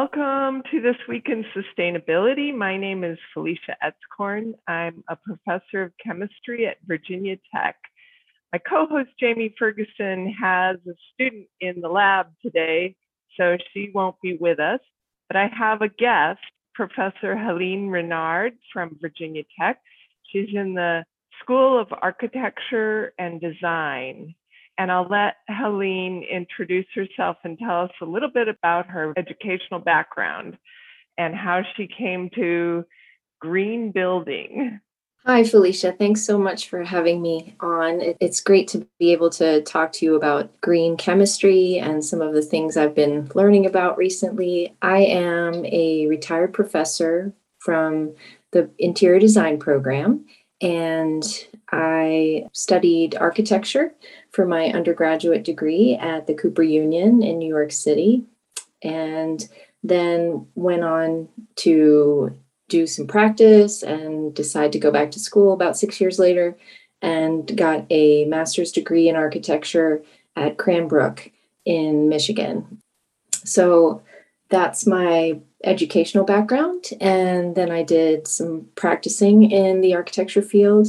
Welcome to This Week in Sustainability. My name is Felicia Etzkorn. I'm a professor of chemistry at Virginia Tech. My co host Jamie Ferguson has a student in the lab today, so she won't be with us. But I have a guest, Professor Helene Renard from Virginia Tech. She's in the School of Architecture and Design and I'll let Helene introduce herself and tell us a little bit about her educational background and how she came to green building. Hi, Felicia. Thanks so much for having me on. It's great to be able to talk to you about green chemistry and some of the things I've been learning about recently. I am a retired professor from the interior design program, and I studied architecture for my undergraduate degree at the Cooper Union in New York City, and then went on to do some practice and decide to go back to school about six years later and got a master's degree in architecture at Cranbrook in Michigan. So that's my educational background. And then I did some practicing in the architecture field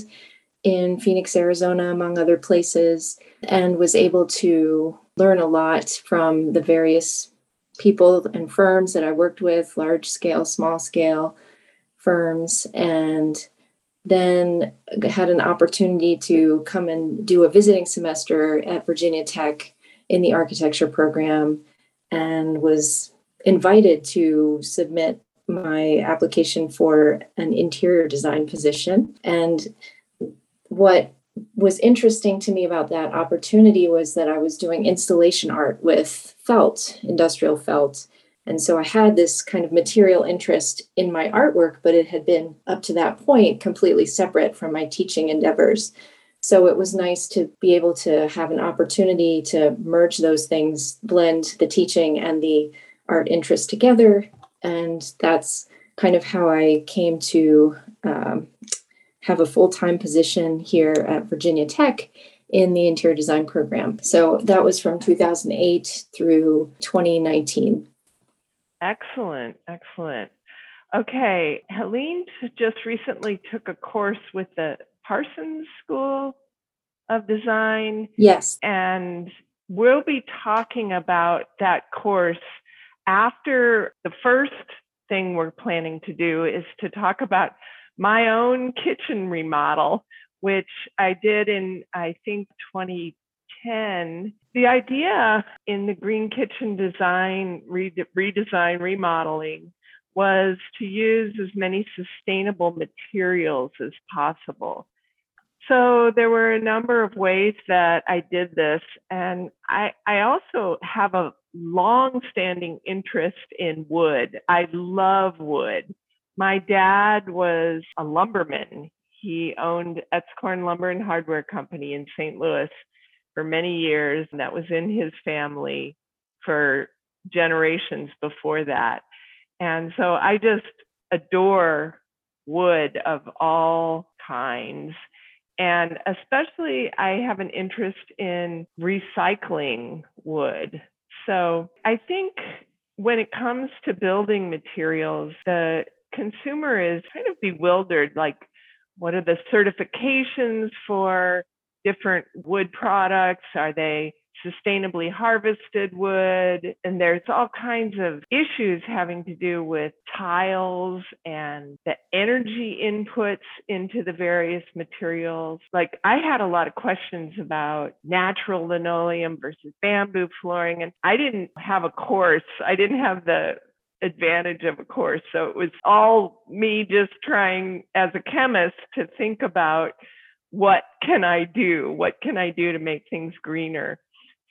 in Phoenix, Arizona, among other places, and was able to learn a lot from the various people and firms that I worked with, large scale, small scale firms, and then had an opportunity to come and do a visiting semester at Virginia Tech in the architecture program and was invited to submit my application for an interior design position. And what was interesting to me about that opportunity was that I was doing installation art with felt, industrial felt. And so I had this kind of material interest in my artwork, but it had been up to that point completely separate from my teaching endeavors. So it was nice to be able to have an opportunity to merge those things, blend the teaching and the art interest together. And that's kind of how I came to um, have a full time position here at Virginia Tech in the interior design program. So that was from 2008 through 2019. Excellent, excellent. Okay, Helene just recently took a course with the Parsons School of Design. Yes. And we'll be talking about that course after the first thing we're planning to do is to talk about my own kitchen remodel, which I did in, I think, 2010. The idea in the green kitchen design, redesign, remodeling was to use as many sustainable materials as possible. So there were a number of ways that I did this. And I, I also have a long standing interest in wood. I love wood. My dad was a lumberman. He owned Etzkorn Lumber and Hardware Company in St. Louis for many years. And that was in his family for generations before that. And so I just adore wood of all kinds. And especially, I have an interest in recycling wood. So I think when it comes to building materials, the consumer is kind of bewildered like what are the certifications for different wood products? Are they sustainably harvested wood? And there's all kinds of issues having to do with tiles and the energy inputs into the various materials. Like i had a lot of questions about natural linoleum versus bamboo flooring and i didn't have a course. I didn't have the advantage of a course. So it was all me just trying as a chemist to think about what can I do? What can I do to make things greener?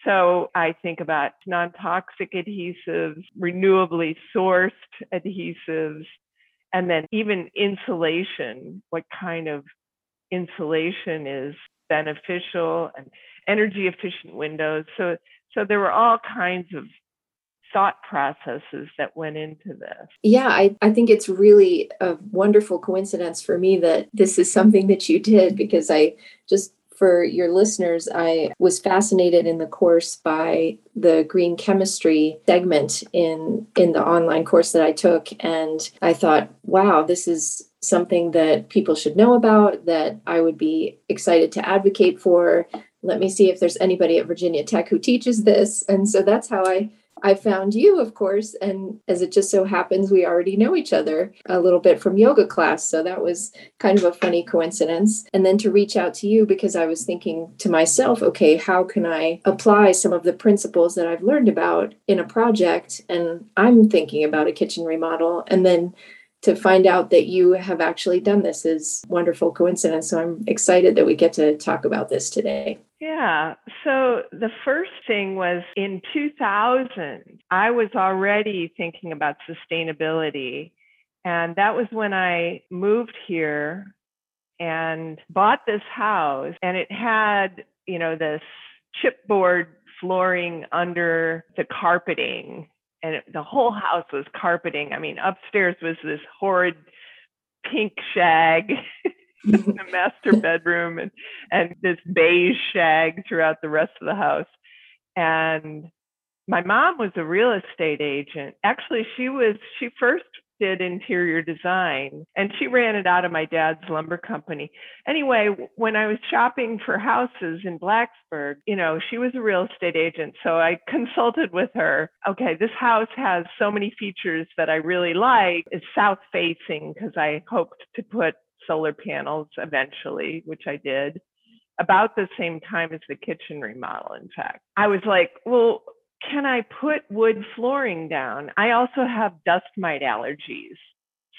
So I think about non toxic adhesives, renewably sourced adhesives, and then even insulation. What kind of insulation is beneficial and energy efficient windows? So, so there were all kinds of thought processes that went into this. Yeah, I, I think it's really a wonderful coincidence for me that this is something that you did because I just for your listeners, I was fascinated in the course by the green chemistry segment in in the online course that I took and I thought, wow, this is something that people should know about that I would be excited to advocate for. Let me see if there's anybody at Virginia Tech who teaches this. And so that's how I I found you, of course. And as it just so happens, we already know each other a little bit from yoga class. So that was kind of a funny coincidence. And then to reach out to you because I was thinking to myself, okay, how can I apply some of the principles that I've learned about in a project? And I'm thinking about a kitchen remodel. And then to find out that you have actually done this is wonderful coincidence. So I'm excited that we get to talk about this today. Yeah. So the first thing was in 2000, I was already thinking about sustainability. And that was when I moved here and bought this house. And it had, you know, this chipboard flooring under the carpeting. And it, the whole house was carpeting. I mean, upstairs was this horrid pink shag. the master bedroom and and this beige shag throughout the rest of the house and my mom was a real estate agent actually she was she first did interior design. And she ran it out of my dad's lumber company. Anyway when i was shopping for houses in blacksburg you know she was a real estate agent so i consulted with her. Okay this house has so many features that i really like. It's south facing because i hoped to put solar panels eventually, which I did about the same time as the kitchen remodel, in fact. I was like, well, can I put wood flooring down? I also have dust mite allergies.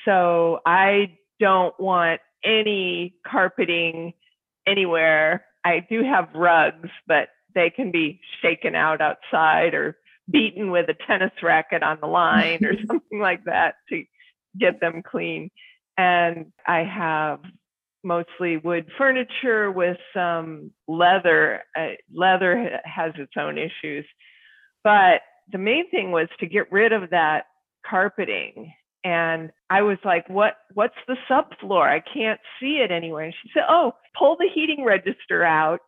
So I don't want any carpeting anywhere. I do have rugs, but they can be shaken out outside or beaten with a tennis racket on the line or something like that to get them clean and I have mostly wood furniture with some leather. Uh, leather has its own issues, but the main thing was to get rid of that carpeting. And I was like, "What? What's the subfloor? I can't see it anywhere." And she said, "Oh, pull the heating register out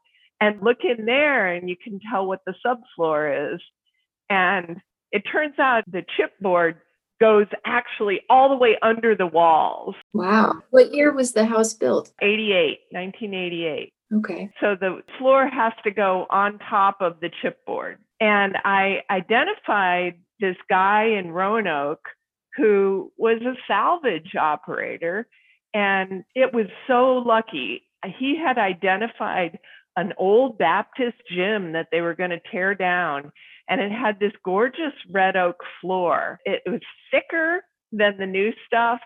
and look in there, and you can tell what the subfloor is." And it turns out the chipboard goes actually all the way under the walls. Wow. What year was the house built? 88, 1988. Okay. So the floor has to go on top of the chipboard. And I identified this guy in Roanoke who was a salvage operator. And it was so lucky. He had identified an old Baptist gym that they were going to tear down and it had this gorgeous red oak floor. It was thicker than the new stuff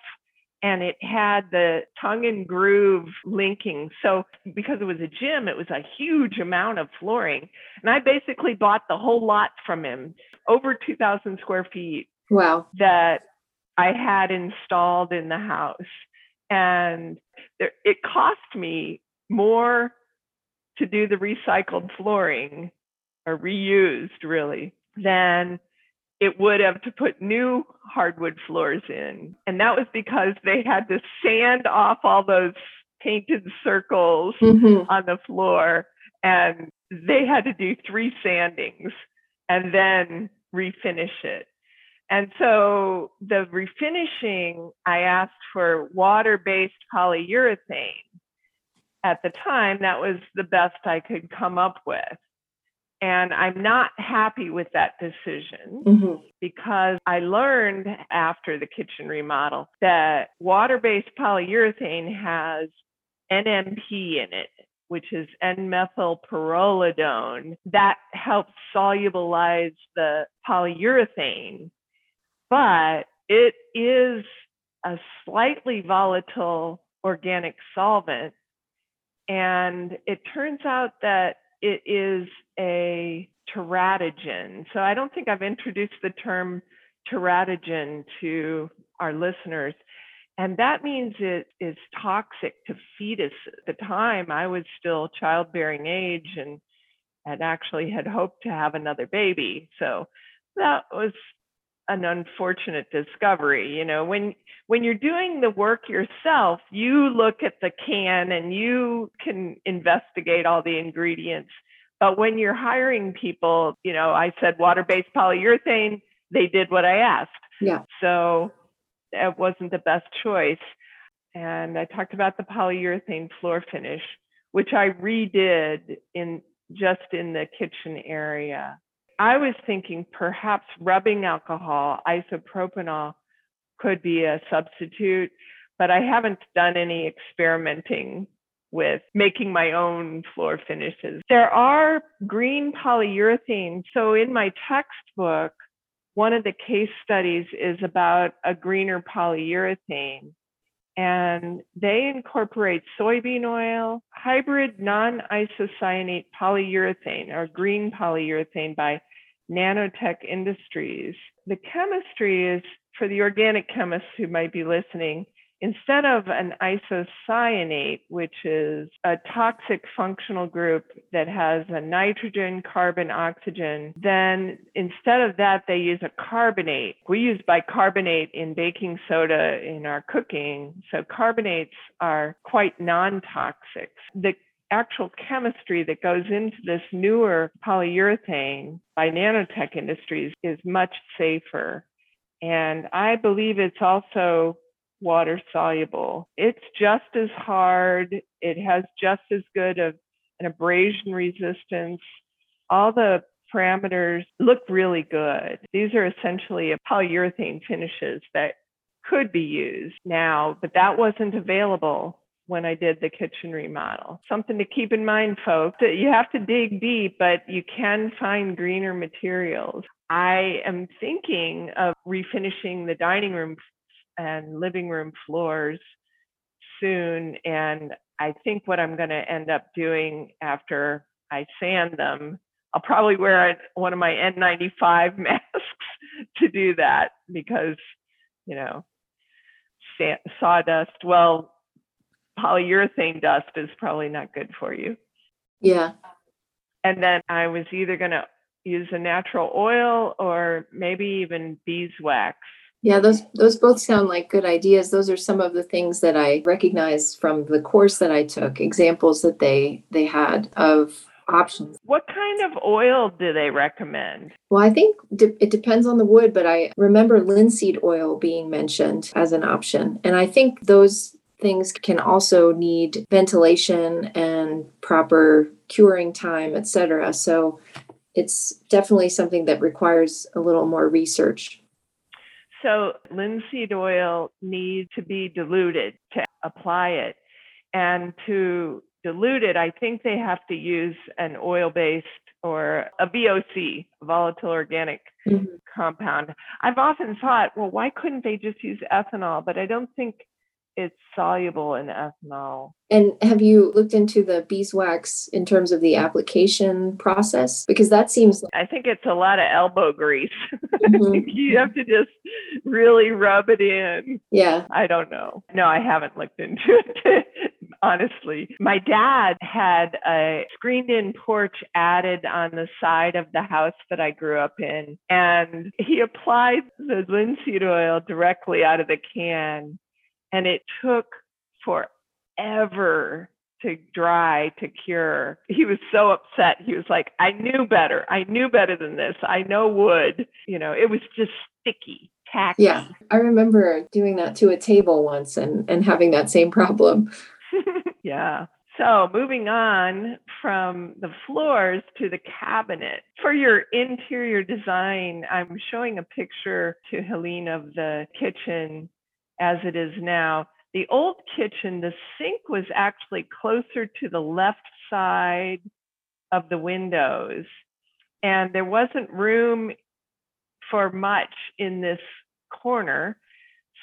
and it had the tongue and groove linking. So because it was a gym, it was a huge amount of flooring. And I basically bought the whole lot from him, over 2,000 square feet. Wow. That I had installed in the house. And there, it cost me more to do the recycled flooring or reused really than it would have to put new hardwood floors in. And that was because they had to sand off all those painted circles mm-hmm. on the floor. And they had to do three sandings and then refinish it. And so the refinishing, I asked for water based polyurethane. At the time, that was the best I could come up with. And I'm not happy with that decision mm-hmm. because I learned after the kitchen remodel that water based polyurethane has NMP in it, which is N methylpyrrolidone, that helps solubilize the polyurethane. But it is a slightly volatile organic solvent. And it turns out that it is a teratogen. So I don't think I've introduced the term teratogen to our listeners. And that means it is toxic to fetuses. At the time, I was still childbearing age and had actually had hoped to have another baby. So that was an unfortunate discovery. You know, when when you're doing the work yourself, you look at the can and you can investigate all the ingredients. But when you're hiring people, you know, I said water-based polyurethane, they did what I asked. Yeah. So it wasn't the best choice. And I talked about the polyurethane floor finish, which I redid in just in the kitchen area. I was thinking perhaps rubbing alcohol, isopropanol, could be a substitute, but I haven't done any experimenting with making my own floor finishes. There are green polyurethane. So in my textbook, one of the case studies is about a greener polyurethane. And they incorporate soybean oil, hybrid non isocyanate polyurethane or green polyurethane by Nanotech Industries. The chemistry is for the organic chemists who might be listening, instead of an isocyanate, which is a toxic functional group that has a nitrogen, carbon, oxygen, then instead of that, they use a carbonate. We use bicarbonate in baking soda in our cooking. So carbonates are quite non toxic. The actual chemistry that goes into this newer polyurethane by nanotech industries is much safer. And I believe it's also water soluble. It's just as hard, it has just as good of an abrasion resistance. All the parameters look really good. These are essentially polyurethane finishes that could be used now, but that wasn't available when I did the kitchen remodel. Something to keep in mind, folks, that you have to dig deep, but you can find greener materials. I am thinking of refinishing the dining room and living room floors soon. And I think what I'm going to end up doing after I sand them, I'll probably wear one of my N95 masks to do that because, you know, sawdust, well, polyurethane dust is probably not good for you. Yeah. And then I was either going to use a natural oil or maybe even beeswax. Yeah, those those both sound like good ideas. Those are some of the things that I recognize from the course that I took, examples that they they had of options. What kind of oil do they recommend? Well, I think de- it depends on the wood, but I remember linseed oil being mentioned as an option. And I think those things can also need ventilation and proper curing time, etc. So it's definitely something that requires a little more research. So linseed oil needs to be diluted to apply it. And to dilute it, I think they have to use an oil-based or a VOC, volatile organic mm-hmm. compound. I've often thought, well, why couldn't they just use ethanol? But I don't think it's soluble in ethanol. And have you looked into the beeswax in terms of the application process? Because that seems. I think it's a lot of elbow grease. Mm-hmm. you have to just really rub it in. Yeah. I don't know. No, I haven't looked into it. honestly. My dad had a screened in porch added on the side of the house that I grew up in, and he applied the linseed oil directly out of the can and it took forever to dry to cure. He was so upset. He was like, I knew better. I knew better than this. I know wood. You know, it was just sticky, tacky. Yeah. I remember doing that to a table once and, and having that same problem. yeah. So moving on from the floors to the cabinet. For your interior design, I'm showing a picture to Helene of the kitchen as it is now. The old kitchen, the sink was actually closer to the left side of the windows, and there wasn't room for much in this corner.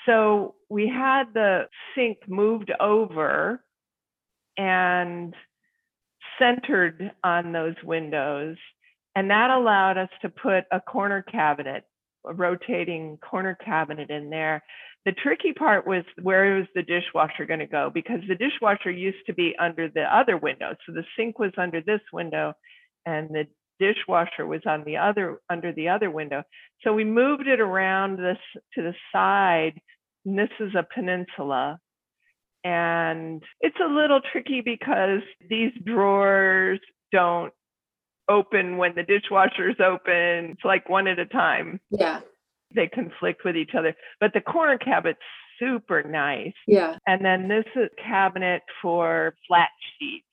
So we had the sink moved over and centered on those windows. And that allowed us to put a corner cabinet, a rotating corner cabinet in there the tricky part was where was the dishwasher going to go because the dishwasher used to be under the other window. So the sink was under this window and the dishwasher was on the other under the other window. So we moved it around this to the side. And this is a peninsula. And it's a little tricky because these drawers don't open when the dishwasher is open. It's like one at a time. Yeah. They conflict with each other. But the corner cabinet's super nice. Yeah. And then this is cabinet for flat sheets.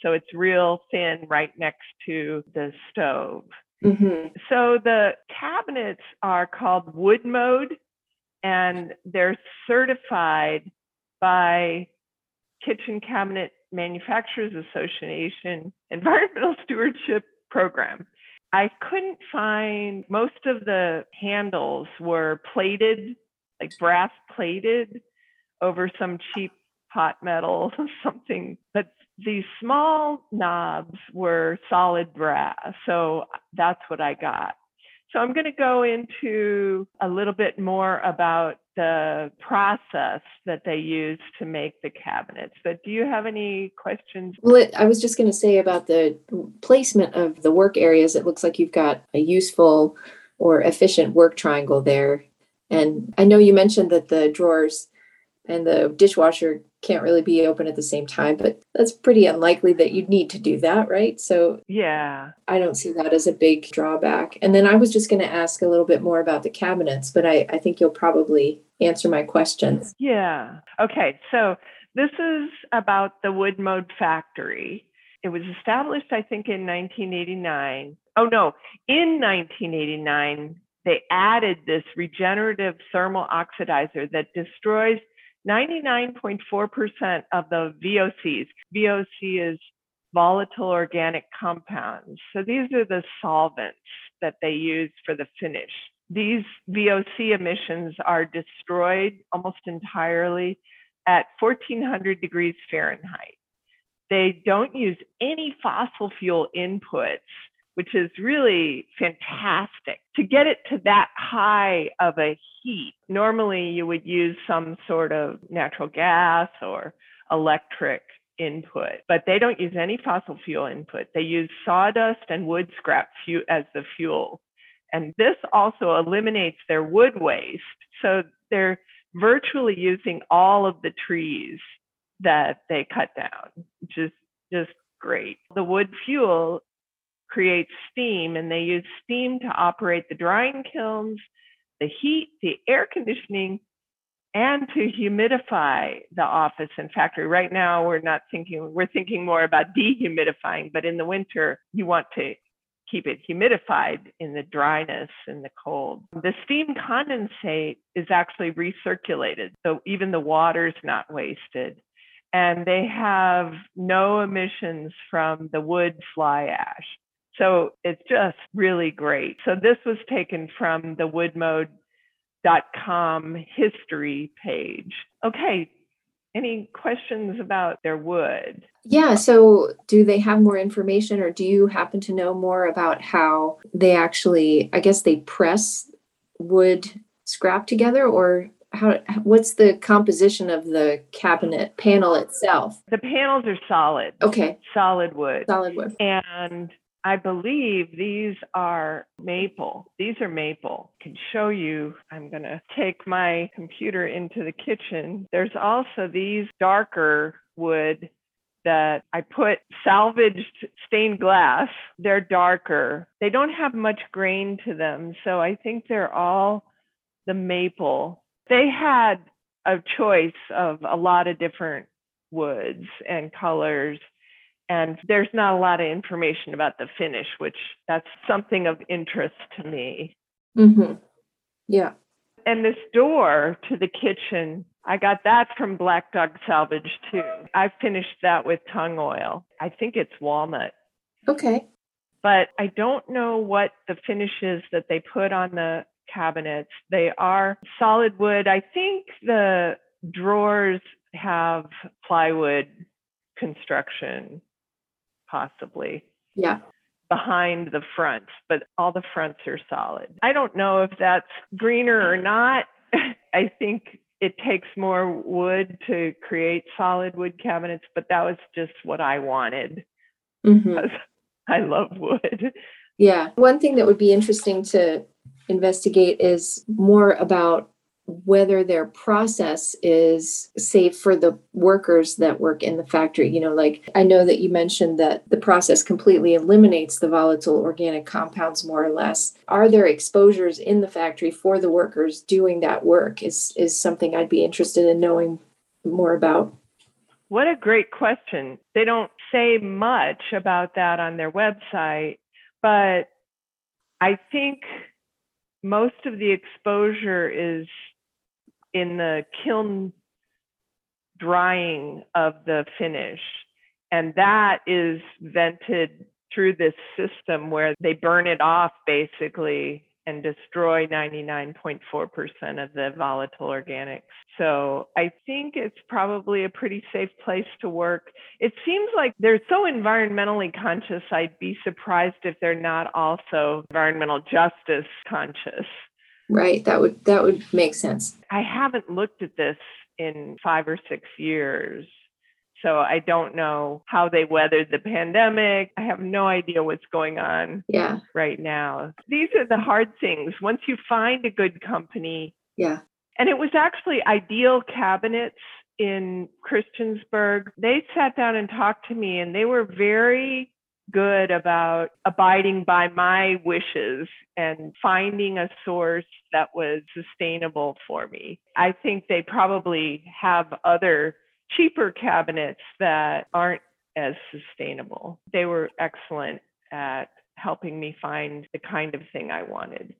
So it's real thin right next to the stove. hmm So the cabinets are called wood mode and they're certified by Kitchen Cabinet Manufacturers Association Environmental Stewardship Program. I couldn't find most of the handles were plated, like brass plated over some cheap pot metal, or something. But these small knobs were solid brass. So that's what I got. So I'm going to go into a little bit more about the process that they use to make the cabinets. But do you have any questions? Well, it, I was just going to say about the placement of the work areas. It looks like you've got a useful or efficient work triangle there. And I know you mentioned that the drawers and the dishwasher can't really be open at the same time, but that's pretty unlikely that you'd need to do that, right? So Yeah. I don't see that as a big drawback. And then I was just going to ask a little bit more about the cabinets, but I, I think you'll probably answer my questions. Yeah. Okay. So this is about the Wood Mode Factory. It was established, I think, in 1989. Oh, no, in 1989, they added this regenerative thermal oxidizer that destroys 99.4% of the VOCs. VOC is volatile organic compounds. So these are the solvents that they use for the finish. These VOC emissions are destroyed almost entirely at 1400 degrees Fahrenheit. They don't use any fossil fuel inputs, which is really fantastic. To get it to that high of a heat, normally you would use some sort of natural gas or electric input, but they don't use any fossil fuel input. They use sawdust and wood scrap as the fuel. And this also eliminates their wood waste. So they're virtually using all of the trees that they cut down, which is just great. The wood fuel creates steam, and they use steam to operate the drying kilns, the heat, the air conditioning, and to humidify the office and factory. Right now, we're not thinking, we're thinking more about dehumidifying, but in the winter, you want to keep it humidified in the dryness and the cold. The steam condensate is actually recirculated, so even the water's not wasted. And they have no emissions from the wood fly ash. So it's just really great. So this was taken from the woodmode.com history page. Okay, any questions about their wood? Yeah, so do they have more information or do you happen to know more about how they actually, I guess they press wood scrap together or how what's the composition of the cabinet panel itself? The panels are solid, Okay, solid wood. solid wood. And I believe these are maple. These are maple. I can show you. I'm going to take my computer into the kitchen. There's also these darker wood that I put salvaged stained glass. They're darker. They don't have much grain to them. So I think they're all the maple. They had a choice of a lot of different woods and colors and there's not a lot of information about the finish which that's something of interest to me. Mm-hmm. Yeah. and this door to the kitchen i got that from black dog salvage too. I finished that with tung oil. I think it's walnut. Okay. but i don't know what the finish is that they put on the cabinets. They are solid wood. I think the drawers have plywood construction possibly Yeah. behind the fronts, but all the fronts are solid. I don't know if that's greener or not. I think it takes more wood to create solid wood cabinets, but that was just what I wanted. Mm-hmm. I love wood. Yeah. One thing that would be interesting to investigate is more about whether their process is safe for the workers that work in the factory. You know, like I know that you mentioned that the process completely eliminates the volatile organic compounds, more or less. Are there exposures in the factory for the workers doing that work? Is is something I'd be interested in knowing more about. What a great question. They don't say much about that on their website, but I think most of the exposure is in the kiln drying of the finish. And that is vented through this system where they burn it off basically and destroy 99.4% of the volatile organics. So I think it's probably a pretty safe place to work. It seems like they're so environmentally conscious, I'd be surprised if they're not also environmental justice conscious. Right. That would that would make sense. I haven't looked at this in 5 or 6 years. So I don't know how they weathered the pandemic. I have no idea what's going on yeah. right now. These are the hard things. Once you find a good company. Yeah. And it was actually Ideal Cabinets in Christiansburg. They sat down and talked to me and they were very good about abiding by my wishes and finding a source that was sustainable for me. I think they probably have other cheaper cabinets that aren't as sustainable. They were excellent at helping me find the kind of thing I wanted.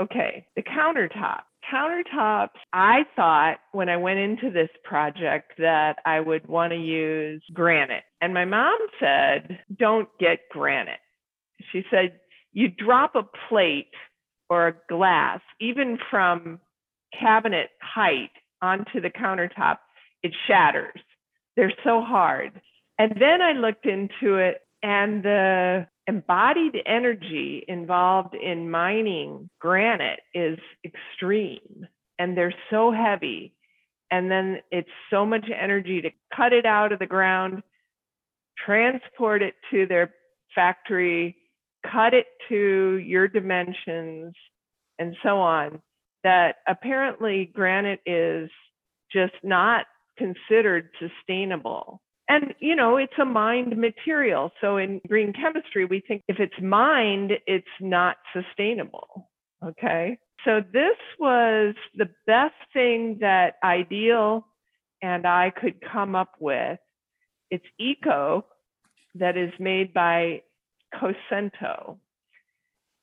Okay, the countertop. Countertops, I thought when I went into this project that I would want to use granite. And my mom said, don't get granite. She said, you drop a plate or a glass, even from cabinet height onto the countertop, it shatters. They're so hard. And then I looked into it, and the embodied energy involved in mining granite is extreme, and they're so heavy. And then it's so much energy to cut it out of the ground, transport it to their factory, cut it to your dimensions, and so on. That apparently granite is just not considered sustainable. And, you know, it's a mined material. So in green chemistry, we think if it's mined, it's not sustainable. Okay. So this was the best thing that Ideal and I could come up with. It's eco that is made by Cosentino.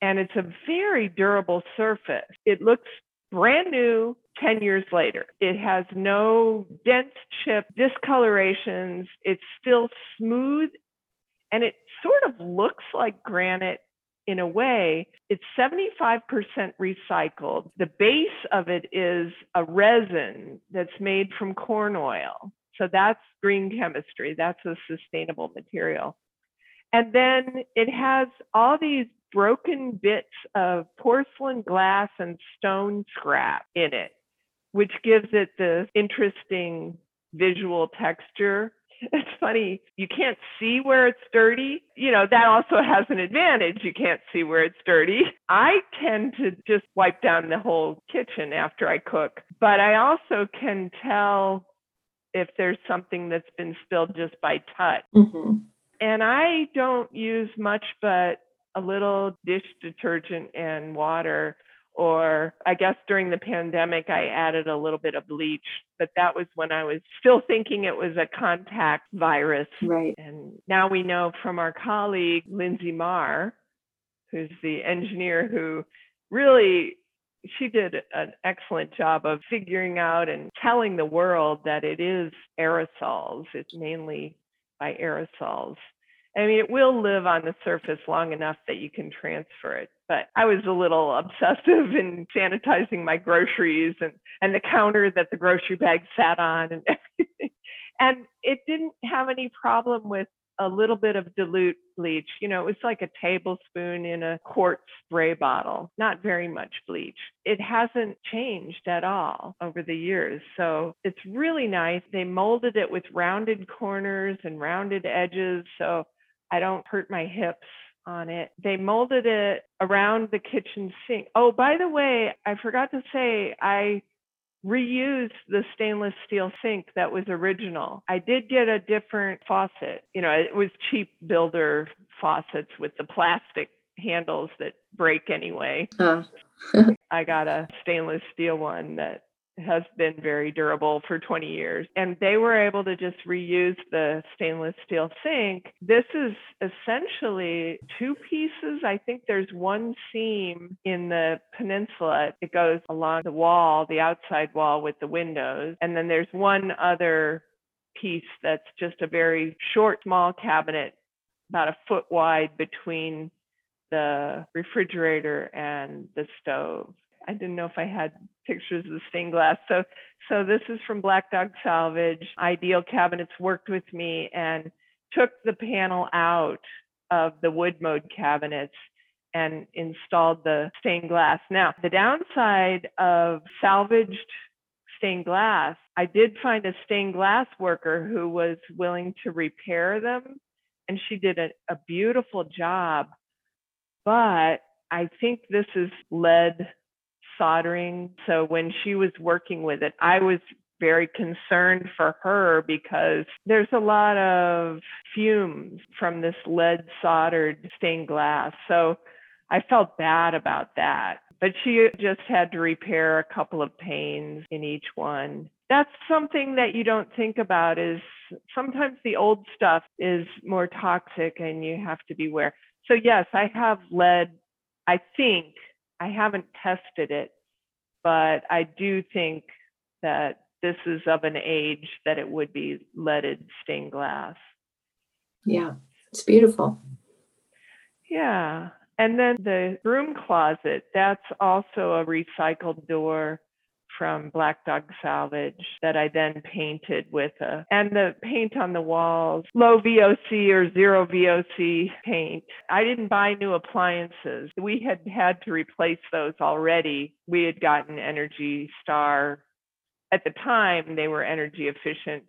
And it's a very durable surface. It looks brand new 10 years later. It has no dense chip discolorations. It's still smooth and it sort of looks like granite in a way. It's 75% recycled. The base of it is a resin that's made from corn oil. So that's green chemistry. That's a sustainable material. And then it has all these broken bits of porcelain, glass, and stone scrap in it, which gives it the interesting visual texture. It's funny, you can't see where it's dirty. You know, that also has an advantage. You can't see where it's dirty. I tend to just wipe down the whole kitchen after I cook, but I also can tell if there's something that's been spilled just by touch. Mm-hmm. And I don't use much but a little dish detergent and water. Or I guess during the pandemic, I added a little bit of bleach, but that was when I was still thinking it was a contact virus. Right. And now we know from our colleague, Linsey Marr, who's the engineer who really she did an excellent job of figuring out and telling the world that it is aerosols. It's mainly by aerosols. I mean, it will live on the surface long enough that you can transfer it. But I was a little obsessive in sanitizing my groceries and, and the counter that the grocery bag sat on and everything. And it didn't have any problem with a little bit of dilute bleach. You know, it was like a tablespoon in a quart spray bottle, not very much bleach. It hasn't changed at all over the years. So it's really nice. They molded it with rounded corners and rounded edges. So I don't hurt my hips on it. They molded it around the kitchen sink. Oh, by the way, I forgot to say, I reused the stainless steel sink that was original. I did get a different faucet. You know, it was cheap builder faucets with the plastic handles that break anyway. Uh. I got a stainless steel one that has been very durable for 20 years. And they were able to just reuse the stainless steel sink. This is essentially two pieces. I think there's one seam in the peninsula. It goes along the wall, the outside wall with the windows. And then there's one other piece that's just a very short, small cabinet, about a foot wide between the refrigerator and the stove. I didn't know if I had pictures of the stained glass. So, so this is from Black Dog Salvage. Ideal Cabinets worked with me and took the panel out of the wood mode cabinets and installed the stained glass. Now, the downside of salvaged stained glass, I did find a stained glass worker who was willing to repair them, and she did a, a beautiful job. But I think this is lead soldering. So when she was working with it, I was very concerned for her because there's a lot of fumes from this lead soldered stained glass. So I felt bad about that. But she just had to repair a couple of panes in each one. That's something that you don't think about is sometimes the old stuff is more toxic and you have to beware. So yes, I have lead, I think I haven't tested it, but I do think that this is of an age that it would be leaded stained glass. Yeah, it's beautiful. Yeah. And then the broom closet, that's also a recycled door from Black Dog Salvage that I then painted with a, and the paint on the walls, low VOC or zero VOC paint. I didn't buy new appliances. We had had to replace those already. We had gotten Energy Star. At the time, they were energy efficient.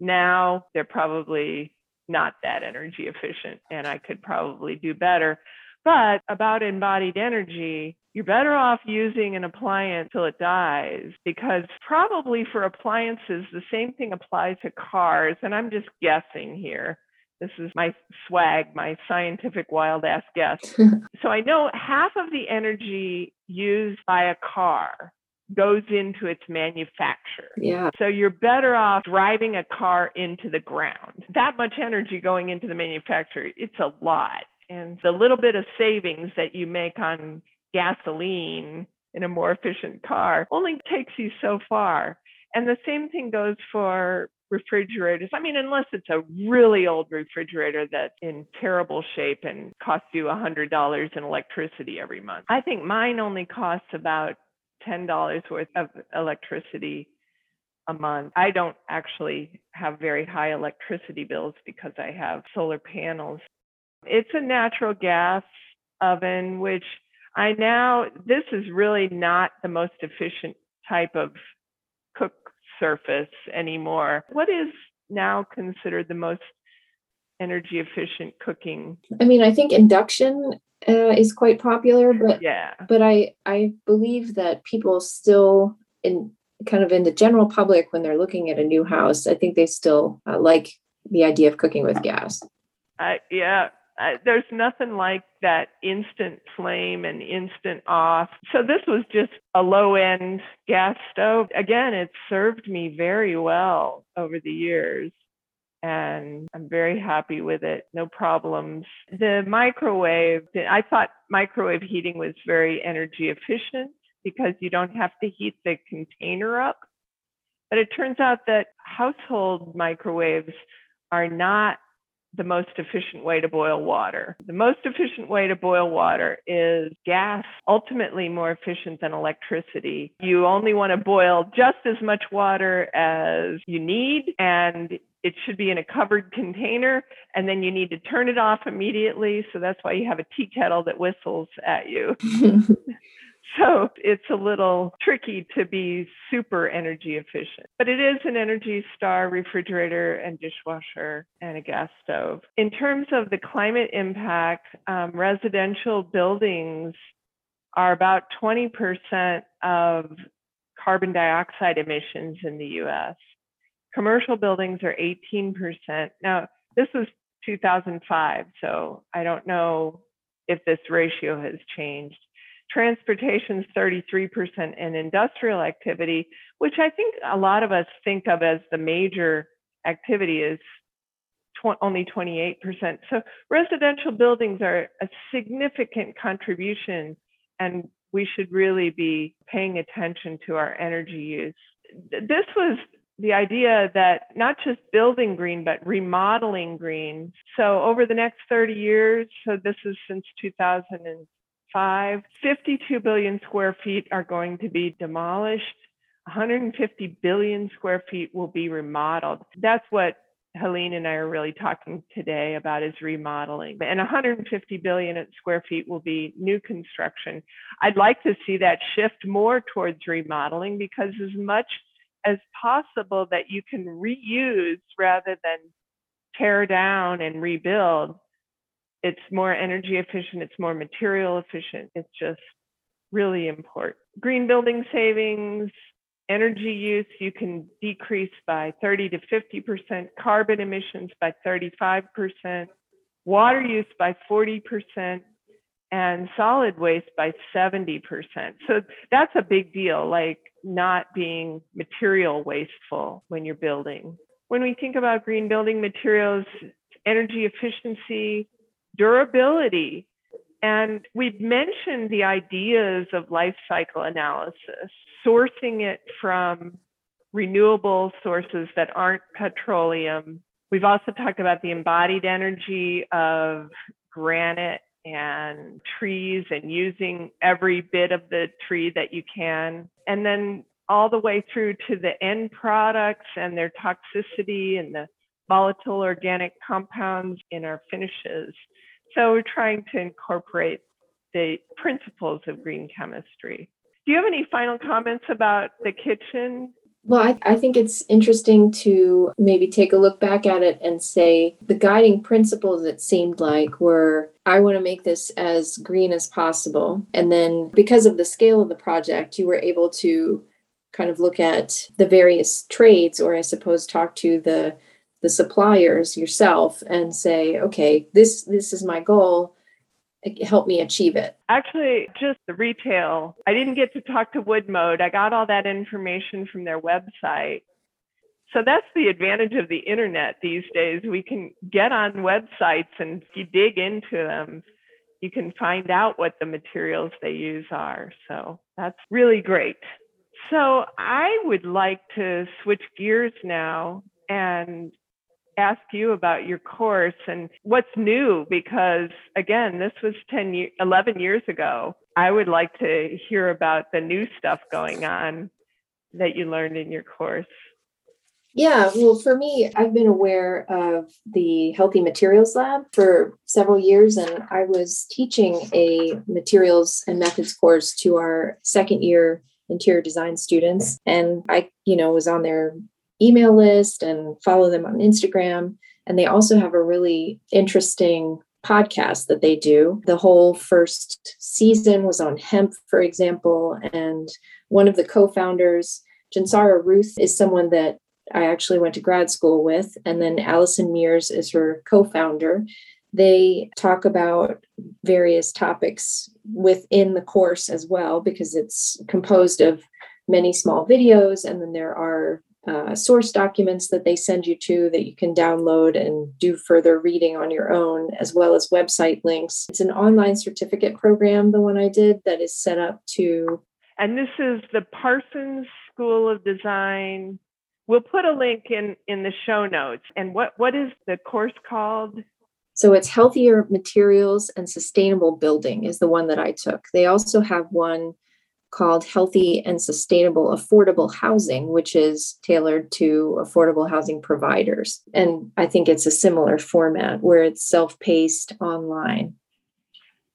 Now they're probably not that energy efficient, and I could probably do better. But about embodied energy, you're better off using an appliance till it dies because probably for appliances, the same thing applies to cars. And I'm just guessing here. This is my swag, my scientific wild ass guess. so I know half of the energy used by a car goes into its manufacture. Yeah. So you're better off driving a car into the ground. That much energy going into the manufacturer, it's a lot. And the little bit of savings that you make on gasoline in a more efficient car only takes you so far. And the same thing goes for refrigerators. I mean, unless it's a really old refrigerator that's in terrible shape and costs you $100 in electricity every month. I think mine only costs about $10 worth of electricity a month. I don't actually have very high electricity bills because I have solar panels. It's a natural gas oven, which I now, this is really not the most efficient type of cook surface anymore. What is now considered the most energy efficient cooking? I mean, I think induction uh, is quite popular, but yeah, but I I believe that people still in kind of in the general public when they're looking at a new house, I think they still uh, like the idea of cooking with gas. I yeah, uh, there's nothing like that instant flame and instant off. So this was just a low end gas stove. Again, it served me very well over the years and I'm very happy with it. No problems. The microwave, I thought microwave heating was very energy efficient because you don't have to heat the container up. But it turns out that household microwaves are not the most efficient way to boil water. The most efficient way to boil water is gas, ultimately more efficient than electricity. You only want to boil just as much water as you need, and it should be in a covered container, and then you need to turn it off immediately. So that's why you have a tea kettle that whistles at you. So it's a little tricky to be super energy efficient, but it is an Energy Star refrigerator and dishwasher and a gas stove. In terms of the climate impact, um, residential buildings are about 20% of carbon dioxide emissions in the US. Commercial buildings are 18%. Now, this was 2005, so I don't know if this ratio has changed. Transportation is 33% and industrial activity, which I think a lot of us think of as the major activity, is tw- only 28%. So residential buildings are a significant contribution, and we should really be paying attention to our energy use. This was the idea that not just building green, but remodeling green. So over the next 30 years, so this is since 2005, 52 billion square feet are going to be demolished. 150 billion square feet will be remodeled. That's what Helene and I are really talking today about is remodeling. And 150 billion square feet will be new construction. I'd like to see that shift more towards remodeling because as much as possible that you can reuse rather than tear down and rebuild. It's more energy efficient, it's more material efficient. It's just really important. Green building savings, energy use, you can decrease by 30 to 50%, carbon emissions by 35%, water use by 40%, and solid waste by 70%. So that's a big deal. Like not being material wasteful when you're building. When we think about green building materials, energy efficiency, durability, and we've mentioned the ideas of life cycle analysis, sourcing it from renewable sources that aren't petroleum. We've also talked about the embodied energy of granite and trees and using every bit of the tree that you can. And then all the way through to the end products and their toxicity and the volatile organic compounds in our finishes. So we're trying to incorporate the principles of green chemistry. Do you have any final comments about the kitchen well, I, I, think it's interesting to maybe take a look back at it and say the guiding principles, it seemed like, were I want to make this as green as possible. And then because of the scale of the project, you were able to kind of look at the various trades, or I suppose talk to the the suppliers yourself and say, okay, this this is my goal help me achieve it? Actually, just the retail. I didn't get to talk to Wood-Mode. I got all that information from their website. So that's the advantage of the internet these days. We can get on websites and if you dig into them, you can find out what the materials they use are. So that's really great. So I would like to switch gears now and ask you about your course and what's new because again this was 10 years 11 years ago i would like to hear about the new stuff going on that you learned in your course yeah, well, for me, I've been aware of the Healthy Materials Lab for several years, and I was teaching a materials and methods course to our second year interior design students. And I, you know, was on their email list and follow them on Instagram. And they also have a really interesting podcast that they do. The whole first season was on hemp, for example. And one of the co founders, Jonsara Ruth, is someone that I actually went to grad school with. And then Alison Mears is her co founder. They talk about various topics within the course as well, because it's composed of many small videos. And then there are uh, source documents that they send you to that you can download and do further reading on your own, as well as website links. It's an online certificate program, the one I did, that is set up to. And this is the Parsons School of Design. We'll put a link in in the show notes. And what what is the course called? So it's healthier materials and sustainable building is the one that I took. They also have one called Healthy and Sustainable Affordable Housing, which is tailored to affordable housing providers. And I think it's a similar format where it's self paced online.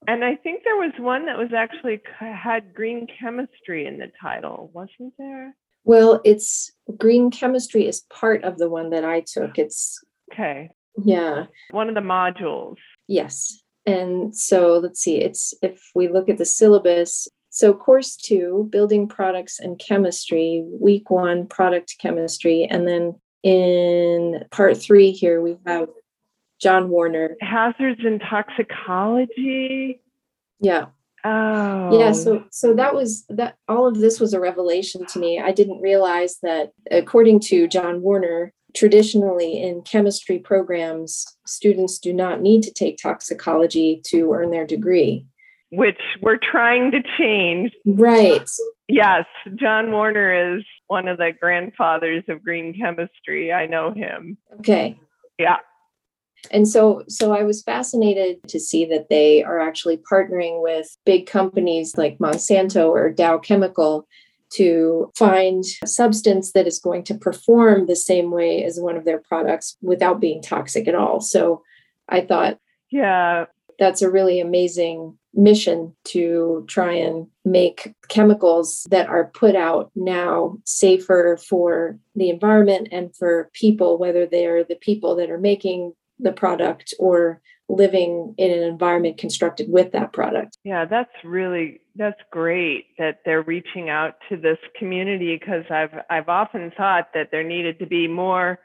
And I think there was one that was actually had green chemistry in the title, wasn't there? Well, it's green chemistry is part of the one that I took. It's okay. Yeah. One of the modules. Yes. And so let's see, it's if we look at the syllabus, so course two, building products and chemistry, week one, product chemistry. And then in part three here, we have John Warner. Hazards and toxicology. Yeah. Oh. Yeah, so so that was that all of this was a revelation to me. I didn't realize that according to John Warner, traditionally in chemistry programs, students do not need to take toxicology to earn their degree. Which we're trying to change. Right. Yes, John Warner is one of the grandfathers of green chemistry. I know him. Okay. Yeah and so so i was fascinated to see that they are actually partnering with big companies like monsanto or dow chemical to find a substance that is going to perform the same way as one of their products without being toxic at all so i thought yeah that's a really amazing mission to try and make chemicals that are put out now safer for the environment and for people, whether they're the people that are making the product or living in an environment constructed with that product. Yeah, that's really that's great that they're reaching out to this community because I've I've often thought that there needed to be more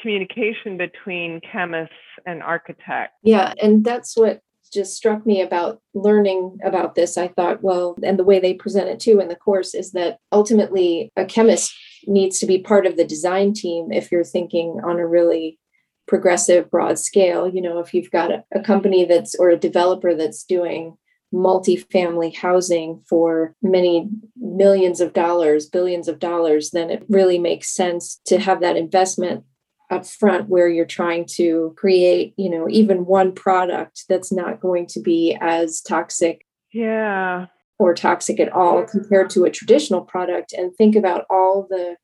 communication between chemists and architects. Yeah, and that's what just struck me about learning about this. I thought, well, and the way they present it too in the course is that ultimately a chemist needs to be part of the design team if you're thinking on a really progressive broad scale you know if you've got a, a company that's or a developer that's doing multi-family housing for many millions of dollars billions of dollars then it really makes sense to have that investment up front where you're trying to create you know even one product that's not going to be as toxic yeah or toxic at all compared to a traditional product and think about all the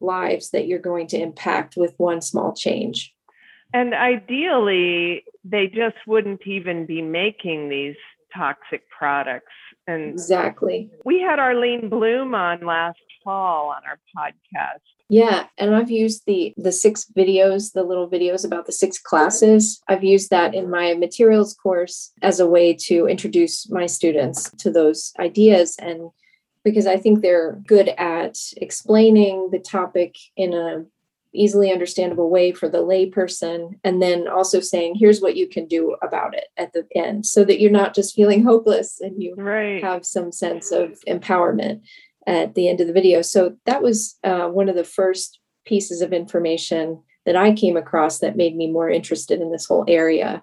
lives that you're going to impact with one small change and ideally, they just wouldn't even be making these toxic products. And exactly. We had Arlene Blum on last fall on our podcast. Yeah, and I've used the the six videos, the little videos about the six classes. I've used that in my materials course as a way to introduce my students to those ideas and because I think they're good at explaining the topic in a easily understandable way for the layperson and then also saying here's what you can do about it at the end so that you're not just feeling hopeless and you right. have some sense of empowerment at the end of the video. So that was uh, one of the first pieces of information that i came across that made me more interested in this whole area.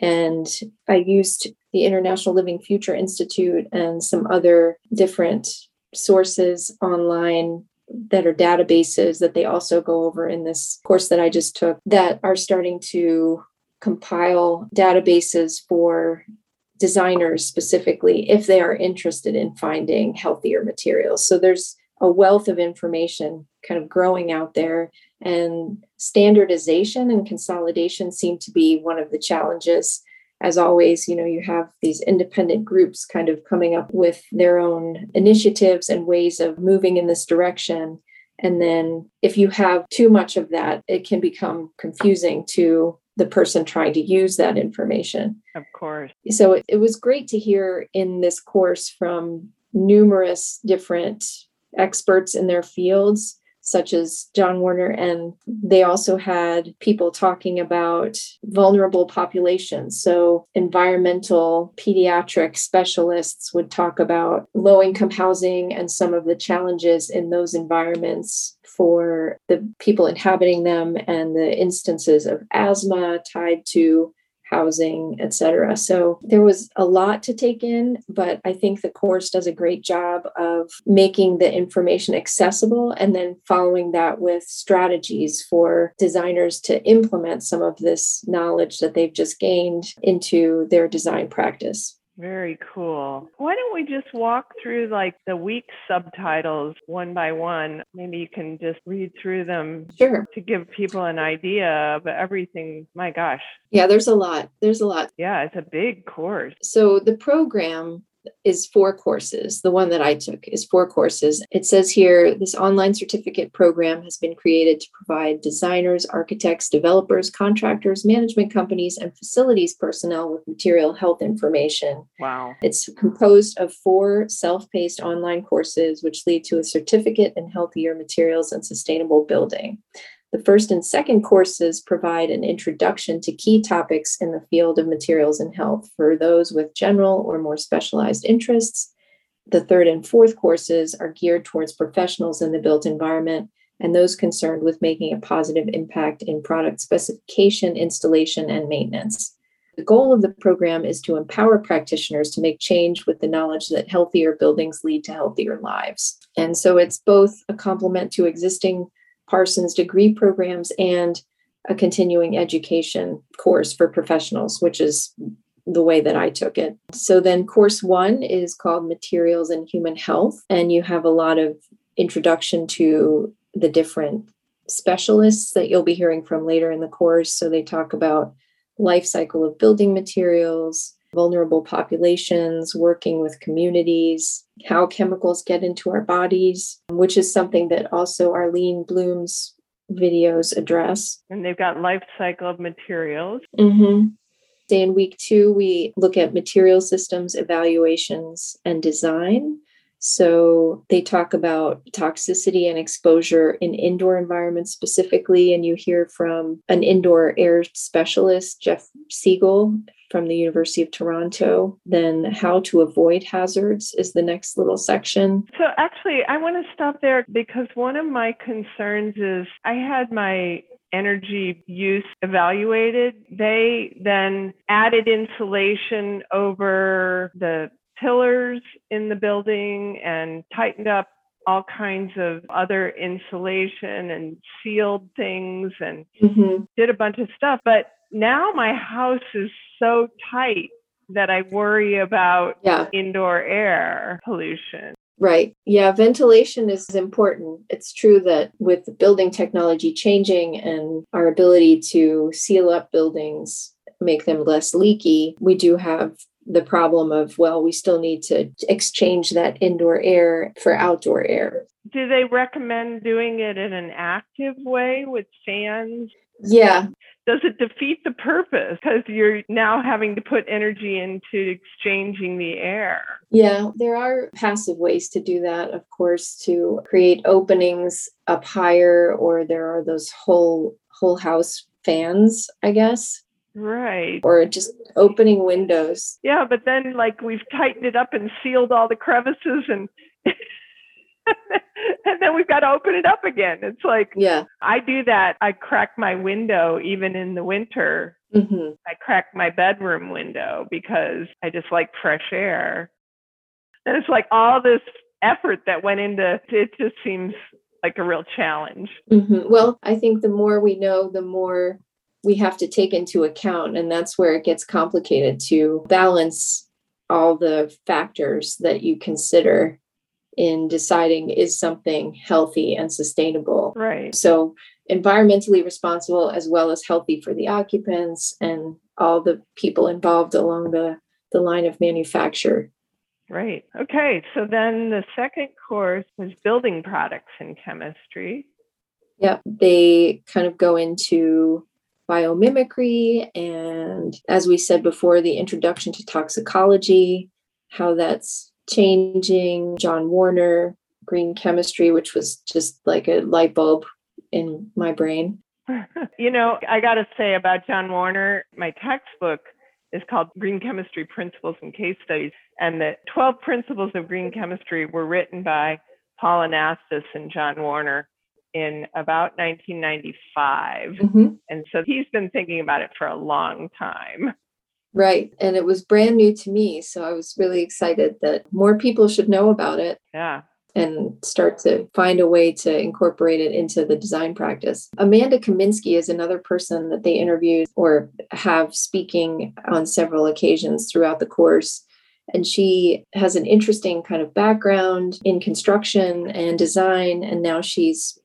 And i used the international living future institute and some other different sources online that are databases that they also go over in this course that I just took that are starting to compile databases for designers specifically if they are interested in finding healthier materials. So there's a wealth of information kind of growing out there and standardization and consolidation seem to be one of the challenges as always, you know, you have these independent groups kind of coming up with their own initiatives and ways of moving in this direction. And then if you have too much of that, it can become confusing to the person trying to use that information. Of course. So it, it was great to hear in this course from numerous different experts in their fields such as John Warner. And they also had people talking about vulnerable populations. So, environmental pediatric specialists would talk about low income housing and some of the challenges in those environments for the people inhabiting them and the instances of asthma tied to housing, etc. So there was a lot to take in, but I think the course does a great job of making the information accessible and then following that with strategies for designers to implement some of this knowledge that they've just gained into their design practice. Very cool. Why don't we just walk through like the week subtitles one by one? Maybe you can just read through them Sure. to give people an idea of everything. My gosh. Yeah, there's a lot. There's a lot. Yeah, it's a big course. So the program is four courses. The one that I took is four courses. It says here this online certificate program has been created to provide designers, architects, developers, contractors, management companies, and facilities personnel with material health information. Wow. It's composed of four self paced online courses, which lead to a certificate in healthier materials and sustainable building. The first and second courses provide an introduction to key topics in the field of materials and health for those with general or more specialized interests. The third and fourth courses are geared towards professionals in the built environment and those concerned with making a positive impact in product specification, installation, and maintenance. The goal of the program is to empower practitioners to make change with the knowledge that healthier buildings lead to healthier lives. And so it's both a complement to existing Parsons degree programs and a continuing education course for professionals, which is the way that I took it. So then course one is called Materials and Human Health, and you have a lot of introduction to the different specialists that you'll be hearing from later in the course. So they talk about life cycle of building materials, vulnerable populations, working with communities, how chemicals get into our bodies, which is something that also Arlene Blum's videos address. And they've got life cycle of materials. Mm-hmm. In week two, we look at material systems evaluations and design. So they talk about toxicity and exposure in indoor environments specifically. And you hear from an indoor air specialist, Jeff Siegel from the University of Toronto. Then how to avoid hazards is the next little section. So actually, I want to stop there because one of my concerns is I had my energy use evaluated. They then added insulation over the pillars in the building and tightened up all kinds of other insulation and sealed things and mm-hmm. did a bunch of stuff. But now my house is so tight that I worry about yeah. indoor air pollution. Right. Yeah, ventilation is important. It's true that with building technology changing and our ability to seal up buildings, make them less leaky, we do have the problem of, well, we still need to exchange that indoor air for outdoor air. Do they recommend doing it in an active way with fans? Yeah. Does it defeat the purpose because you're now having to put energy into exchanging the air? Yeah, there are passive ways to do that, of course, to create openings up higher, or there are those whole whole house fans, I guess. Right. Or just opening windows. Yeah, but then like we've tightened it up and sealed all the crevices and and then we've got to open it up again. It's like, yeah, I do that. I crack my window even in the winter. Mm-hmm. I crack my bedroom window because I just like fresh air. And it's like all this effort that went into it just seems like a real challenge. Mm-hmm. Well, I think the more we know, the more we have to take into account. And that's where it gets complicated to balance all the factors that you consider in deciding is something healthy and sustainable. Right. So, environmentally responsible as well as healthy for the occupants and all the people involved along the, the line of manufacture. Right. Okay. So then the second course was building products in chemistry. Yep. They kind of go into biomimicry and, as we said before, the introduction to toxicology, how that's changing, John Warner, green chemistry, which was just like a light bulb in my brain. you know, I got to say about John Warner, my textbook is called Green Chemistry Principles and Case Studies. And the 12 principles of green chemistry were written by Paul Anastas and John Warner in about 1995. Mm-hmm. And so he's been thinking about it for a long time. Right. And it was brand new to me. So I was really excited that more people should know about it. Yeah. And start to find a way to incorporate it into the design practice. Amanda Kaminsky is another person that they interviewed or have speaking on several occasions throughout the course. And she has an interesting kind of background in construction and design. And now she's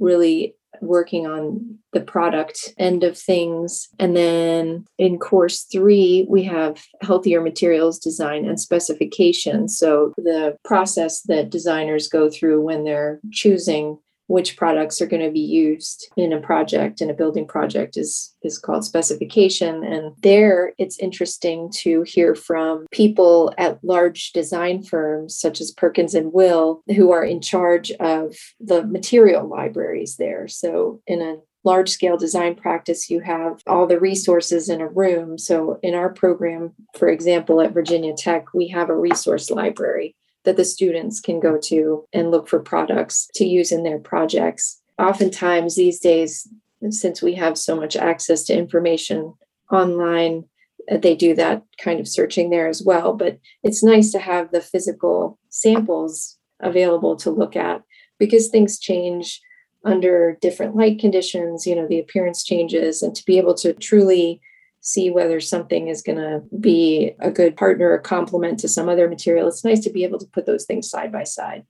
really working on the product end of things. And then in course three, we have healthier materials design and specification. So the process that designers go through when they're choosing which products are going to be used in a project in a building project is is called specification. And there it's interesting to hear from people at large design firms such as Perkins and Will who are in charge of the material libraries there. So in a large scale design practice, you have all the resources in a room. So, in our program, for example, at Virginia Tech, we have a resource library that the students can go to and look for products to use in their projects. Oftentimes, these days, since we have so much access to information online, uh, they do that kind of searching there as well. But it's nice to have the physical samples available to look at because things change under different light conditions, you know, the appearance changes, and to be able to truly see whether something is going to be a good partner or complement to some other material. It's nice to be able to put those things side by side.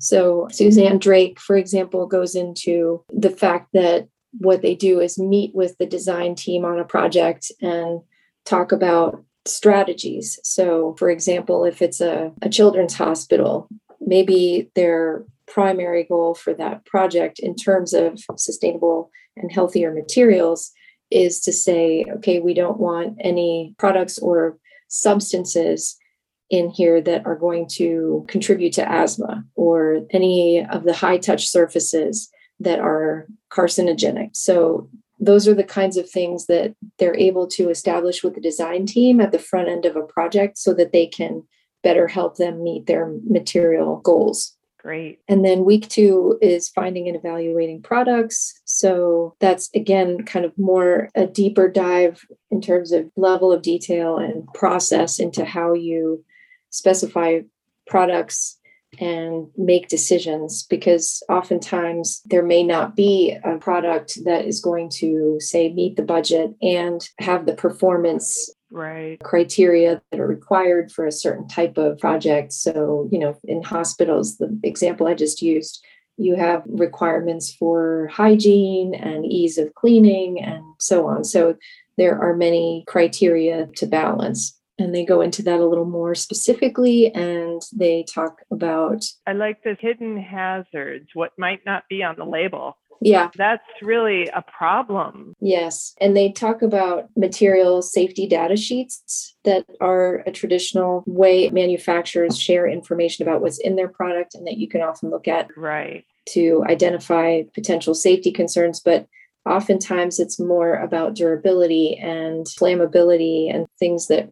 So, Suzanne Drake, for example, goes into the fact that what they do is meet with the design team on a project and talk about strategies. So, for example, if it's a, a children's hospital, maybe their primary goal for that project in terms of sustainable and healthier materials is to say, okay, we don't want any products or substances in here that are going to contribute to asthma or any of the high touch surfaces that are carcinogenic. So, those are the kinds of things that they're able to establish with the design team at the front end of a project so that they can better help them meet their material goals. Great. And then week two is finding and evaluating products. So that's again kind of more a deeper dive in terms of level of detail and process into how you specify products and make decisions because oftentimes there may not be a product that is going to say meet the budget and have the performance right. criteria that are required for a certain type of project. So you know in hospitals the example i just used you have requirements for hygiene and ease of cleaning and so on. So there are many criteria to balance and they go into that a little more specifically and they talk about i like the hidden hazards what might not be on the label yeah. That's really a problem. Yes. And they talk about material safety data sheets that are a traditional way manufacturers share information about what's in their product and that you can often look at right to identify potential safety concerns but oftentimes it's more about durability and flammability and things that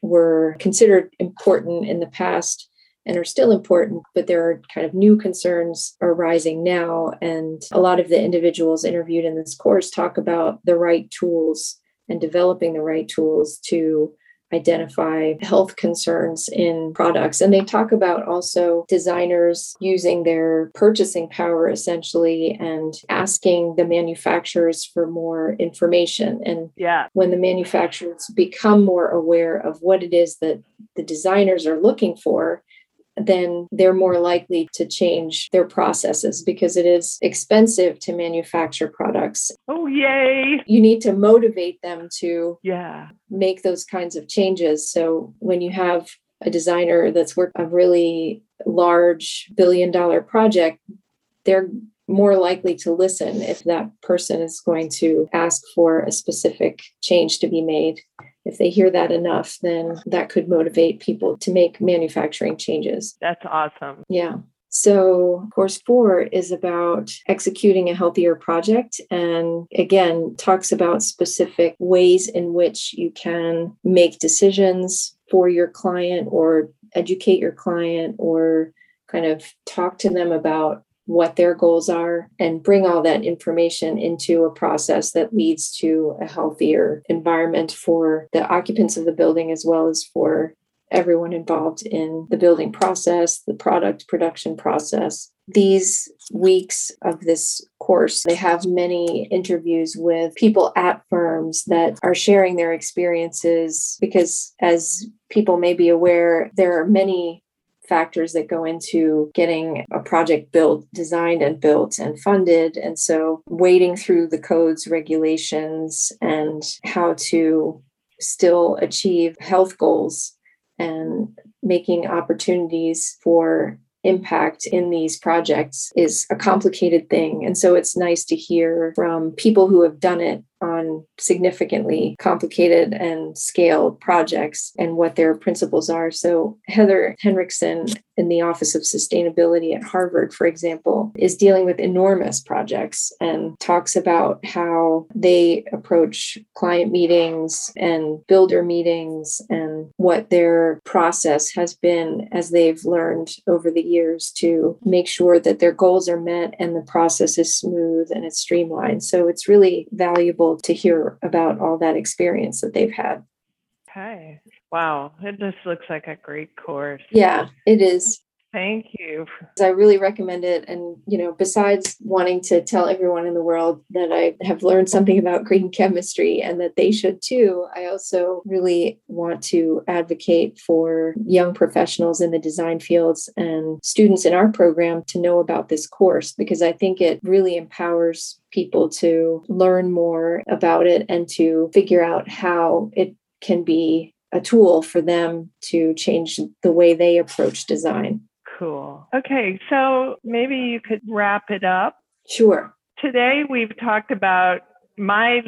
were considered important in the past and are still important, but there are kind of new concerns arising now. And a lot of the individuals interviewed in this course talk about the right tools and developing the right tools to identify health concerns in products. And they talk about also designers using their purchasing power essentially and asking the manufacturers for more information. And yeah. when the manufacturers become more aware of what it is that the designers are looking for, then they're more likely to change their processes because it is expensive to manufacture products. Oh, yay. You need to motivate them to yeah. make those kinds of changes. So when you have a designer that's worked a really large billion dollar project, they're more likely to listen if that person is going to ask for a specific change to be made if they hear that enough, then that could motivate people to make manufacturing changes. That's awesome. Yeah. So, course four is about executing a healthier project and again talks about specific ways in which you can make decisions for your client or educate your client or kind of talk to them about what their goals are and bring all that mm. information into a process that leads to a healthier environment for the occupants of the building as well as for everyone involved in the building process, the product production process. These weeks of this course, they have many interviews with people at firms that are sharing their experiences because, as people may be aware, there are many factors that go into getting a project built, designed and built and funded. And so, wading through the codes, regulations, and how to still achieve health goals and making opportunities for impact in these projects is a complicated thing. And so it's nice to hear from people who have done it on significantly complicated and scaled projects and what their principles are. So, Heather Henriksen in the Office of Sustainability at Harvard, for example, is dealing with enormous projects and talks about how they approach client meetings and builder meetings and what their process has been as they've learned over the years to make sure that their goals are met and the process is smooth and it's streamlined. So, it's really valuable to hear about all that experience that they've had. Okay. Wow. It just looks like a great course. Yeah, it is. Thank you. I really recommend it. And, you know, besides wanting to tell everyone in the world that I have learned something about green chemistry and that they should too, I also really want to advocate for young professionals in the design fields and students in our program to know about this course because I think it really empowers people to learn more about it and to figure out how it can be a tool for them to change the way they approach design. Cool. Okay, so maybe you could wrap it up. Sure. Today we've talked about my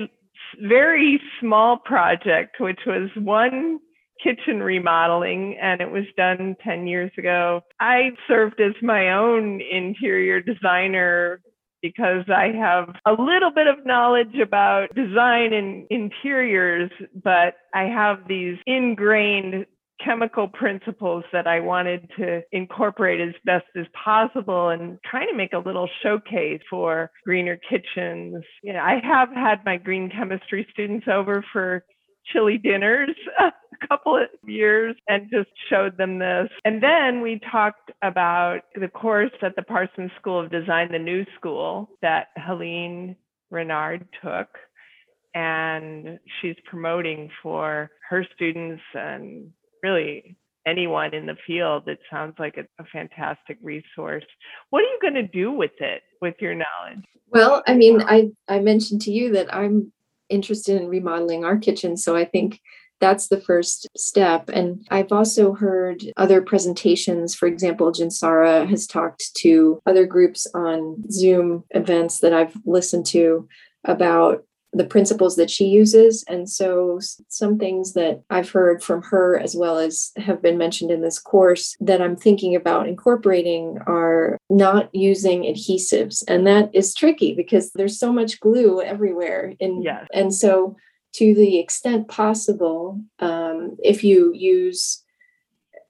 very small project, which was one kitchen remodeling and it was done 10 years ago. I served as my own interior designer because I have a little bit of knowledge about design and interiors, but I have these ingrained chemical principles that I wanted to incorporate as best as possible and kind of make a little showcase for greener kitchens. You know, I have had my green chemistry students over for chili dinners couple of years and just showed them this. And then we talked about the course at the Parsons School of Design, the new school that Helene Renard took. And she's promoting for her students and really anyone in the field, it sounds like a, a fantastic resource. What are you going to do with it, with your knowledge? Well, I mean, I, I mentioned to you that I'm interested in remodeling our kitchen. So I think that's the first step. And I've also heard other presentations. For example, Jonsara has talked to other groups on Zoom events that I've listened to about the principles that she uses. And so, some things that I've heard from her, as well as have been mentioned in this course, that I'm thinking about incorporating are not using adhesives. And that is tricky because there's so much glue everywhere. In, yes. And so, to the extent possible, um, if you use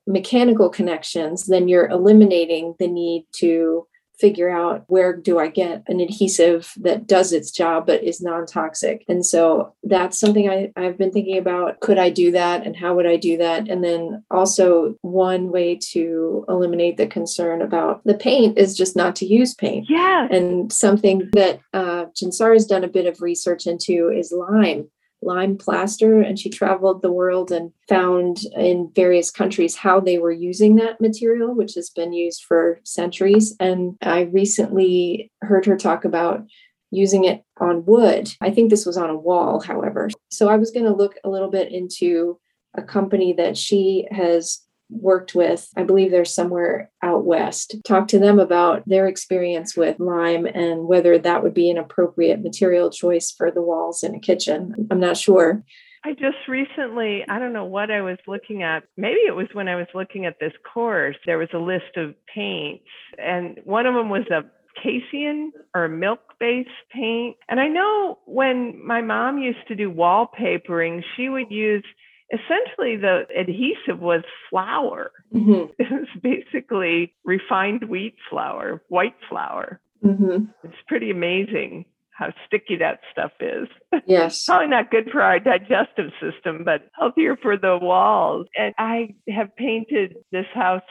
mechanical connections, then you're eliminating the need to figure out where do I get an adhesive that does its job but is non-toxic. And so that's something I, I've been thinking about. Could I do that and how would I do that? And then also one way to eliminate the concern about the paint is just not to use paint. Yeah. And something that uh, Jonsara has done a bit of research into is lime lime plaster and she traveled the world and found in various countries how they were using that material which has been used for centuries. And i recently heard her talk about using it on wood. I think this was on a wall however. So i was going to look a little bit into a company that she has worked with, I believe they're somewhere out west, talk to them about their experience with lime and whether that would be an appropriate material choice for the walls in a kitchen. I'm not sure. I just recently, I don't know what I was looking at. Maybe it was when I was looking at this course, there was a list of paints, and one of them was a casein or milk based paint. And I know when my mom used to do wallpapering, she would use essentially the adhesive was flour. Mm-hmm. It was basically refined wheat flour, white flour. Mm-hmm. It's pretty amazing how sticky that stuff is. Yes. Probably not good for our digestive system, but healthier for the walls. And I have painted this house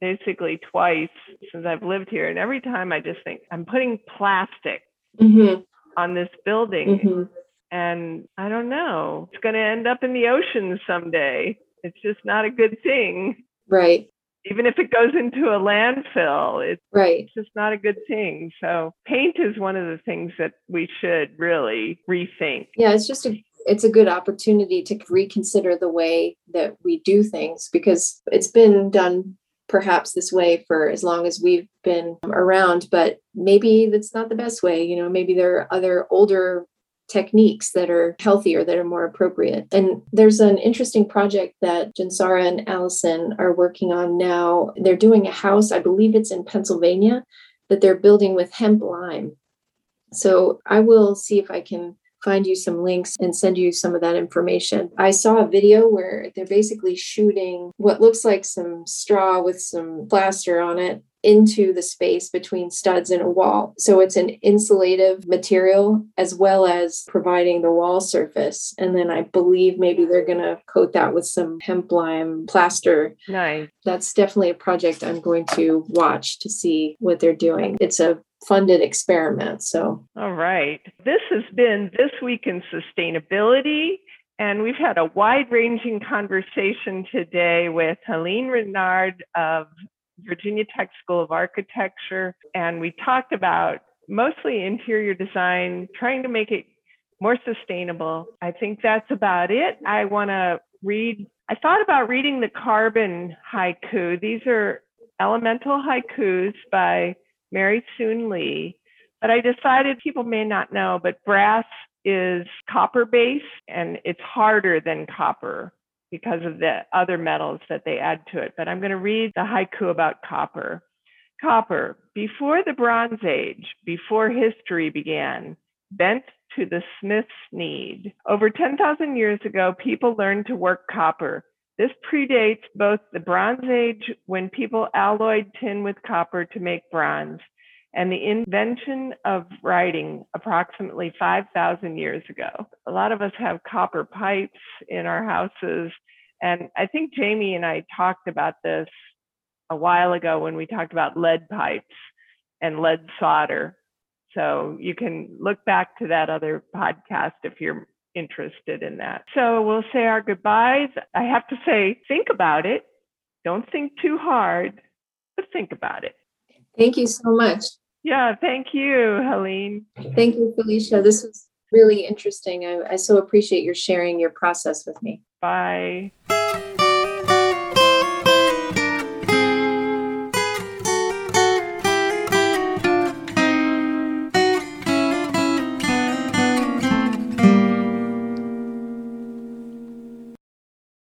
basically twice since I've lived here. And every time I just think, I'm putting plastic Mm-hmm. on this building. And I don't know, it's going to end up in the ocean someday. It's just not a good thing. Right. Even if it goes into a landfill, it's Right. it's just not a good thing. So, paint is one of the things that we should really rethink. Yeah, it's just a it's a good opportunity to reconsider the way that we do things because it's been done perhaps this way for as long as we've been around, but maybe that's not the best way. You know, maybe there are other older techniques that are healthier, that are more appropriate. And there's an interesting project that Jonsara and Alison are working on now. They're doing a house, I believe it's in Pennsylvania, that they're building with hemp lime. So I will see if I can find you some links and send you some of that information. I saw a video where they're basically shooting what looks like some straw with some plaster on it into the space between studs and a wall. So it's an insulative material as well as providing the wall surface. And then I believe maybe they're going to coat that with some hemp lime plaster. Nice. That's definitely a project I'm going to watch to see what they're doing. It's a funded experiment. So, All right. This has been This Week in Sustainability. And we've had a wide ranging conversation today with Helene Renard of Virginia Tech School of Architecture. And we talked about mostly interior design, trying to make it more sustainable. I think that's about it. I want to read, I thought about reading the carbon haiku. These are elemental haikus by Mary Soon Lee. But I decided people may not know, but brass is copper based and it's harder than copper because of the other metals that they add to it. But I'm going to read the haiku about copper. Copper, before the Bronze Age, before history began, bent to the smith's need. Over 10,000 years ago, people learned to work copper. This predates both the Bronze Age, when people alloyed tin with copper to make bronze, and the invention of writing approximately 5,000 years ago. A lot of us have copper pipes in our houses. And I think Jamie and I talked about this a while ago when we talked about lead pipes and lead solder. So you can look back to that other podcast if you're interested in that. So we'll say our goodbyes. I have to say, think about it. Don't think too hard, but think about it. thank you so much. Yeah, thank you, Helene. Thank you, Felicia. This was really interesting. I, I so appreciate your sharing your process with me. Bye.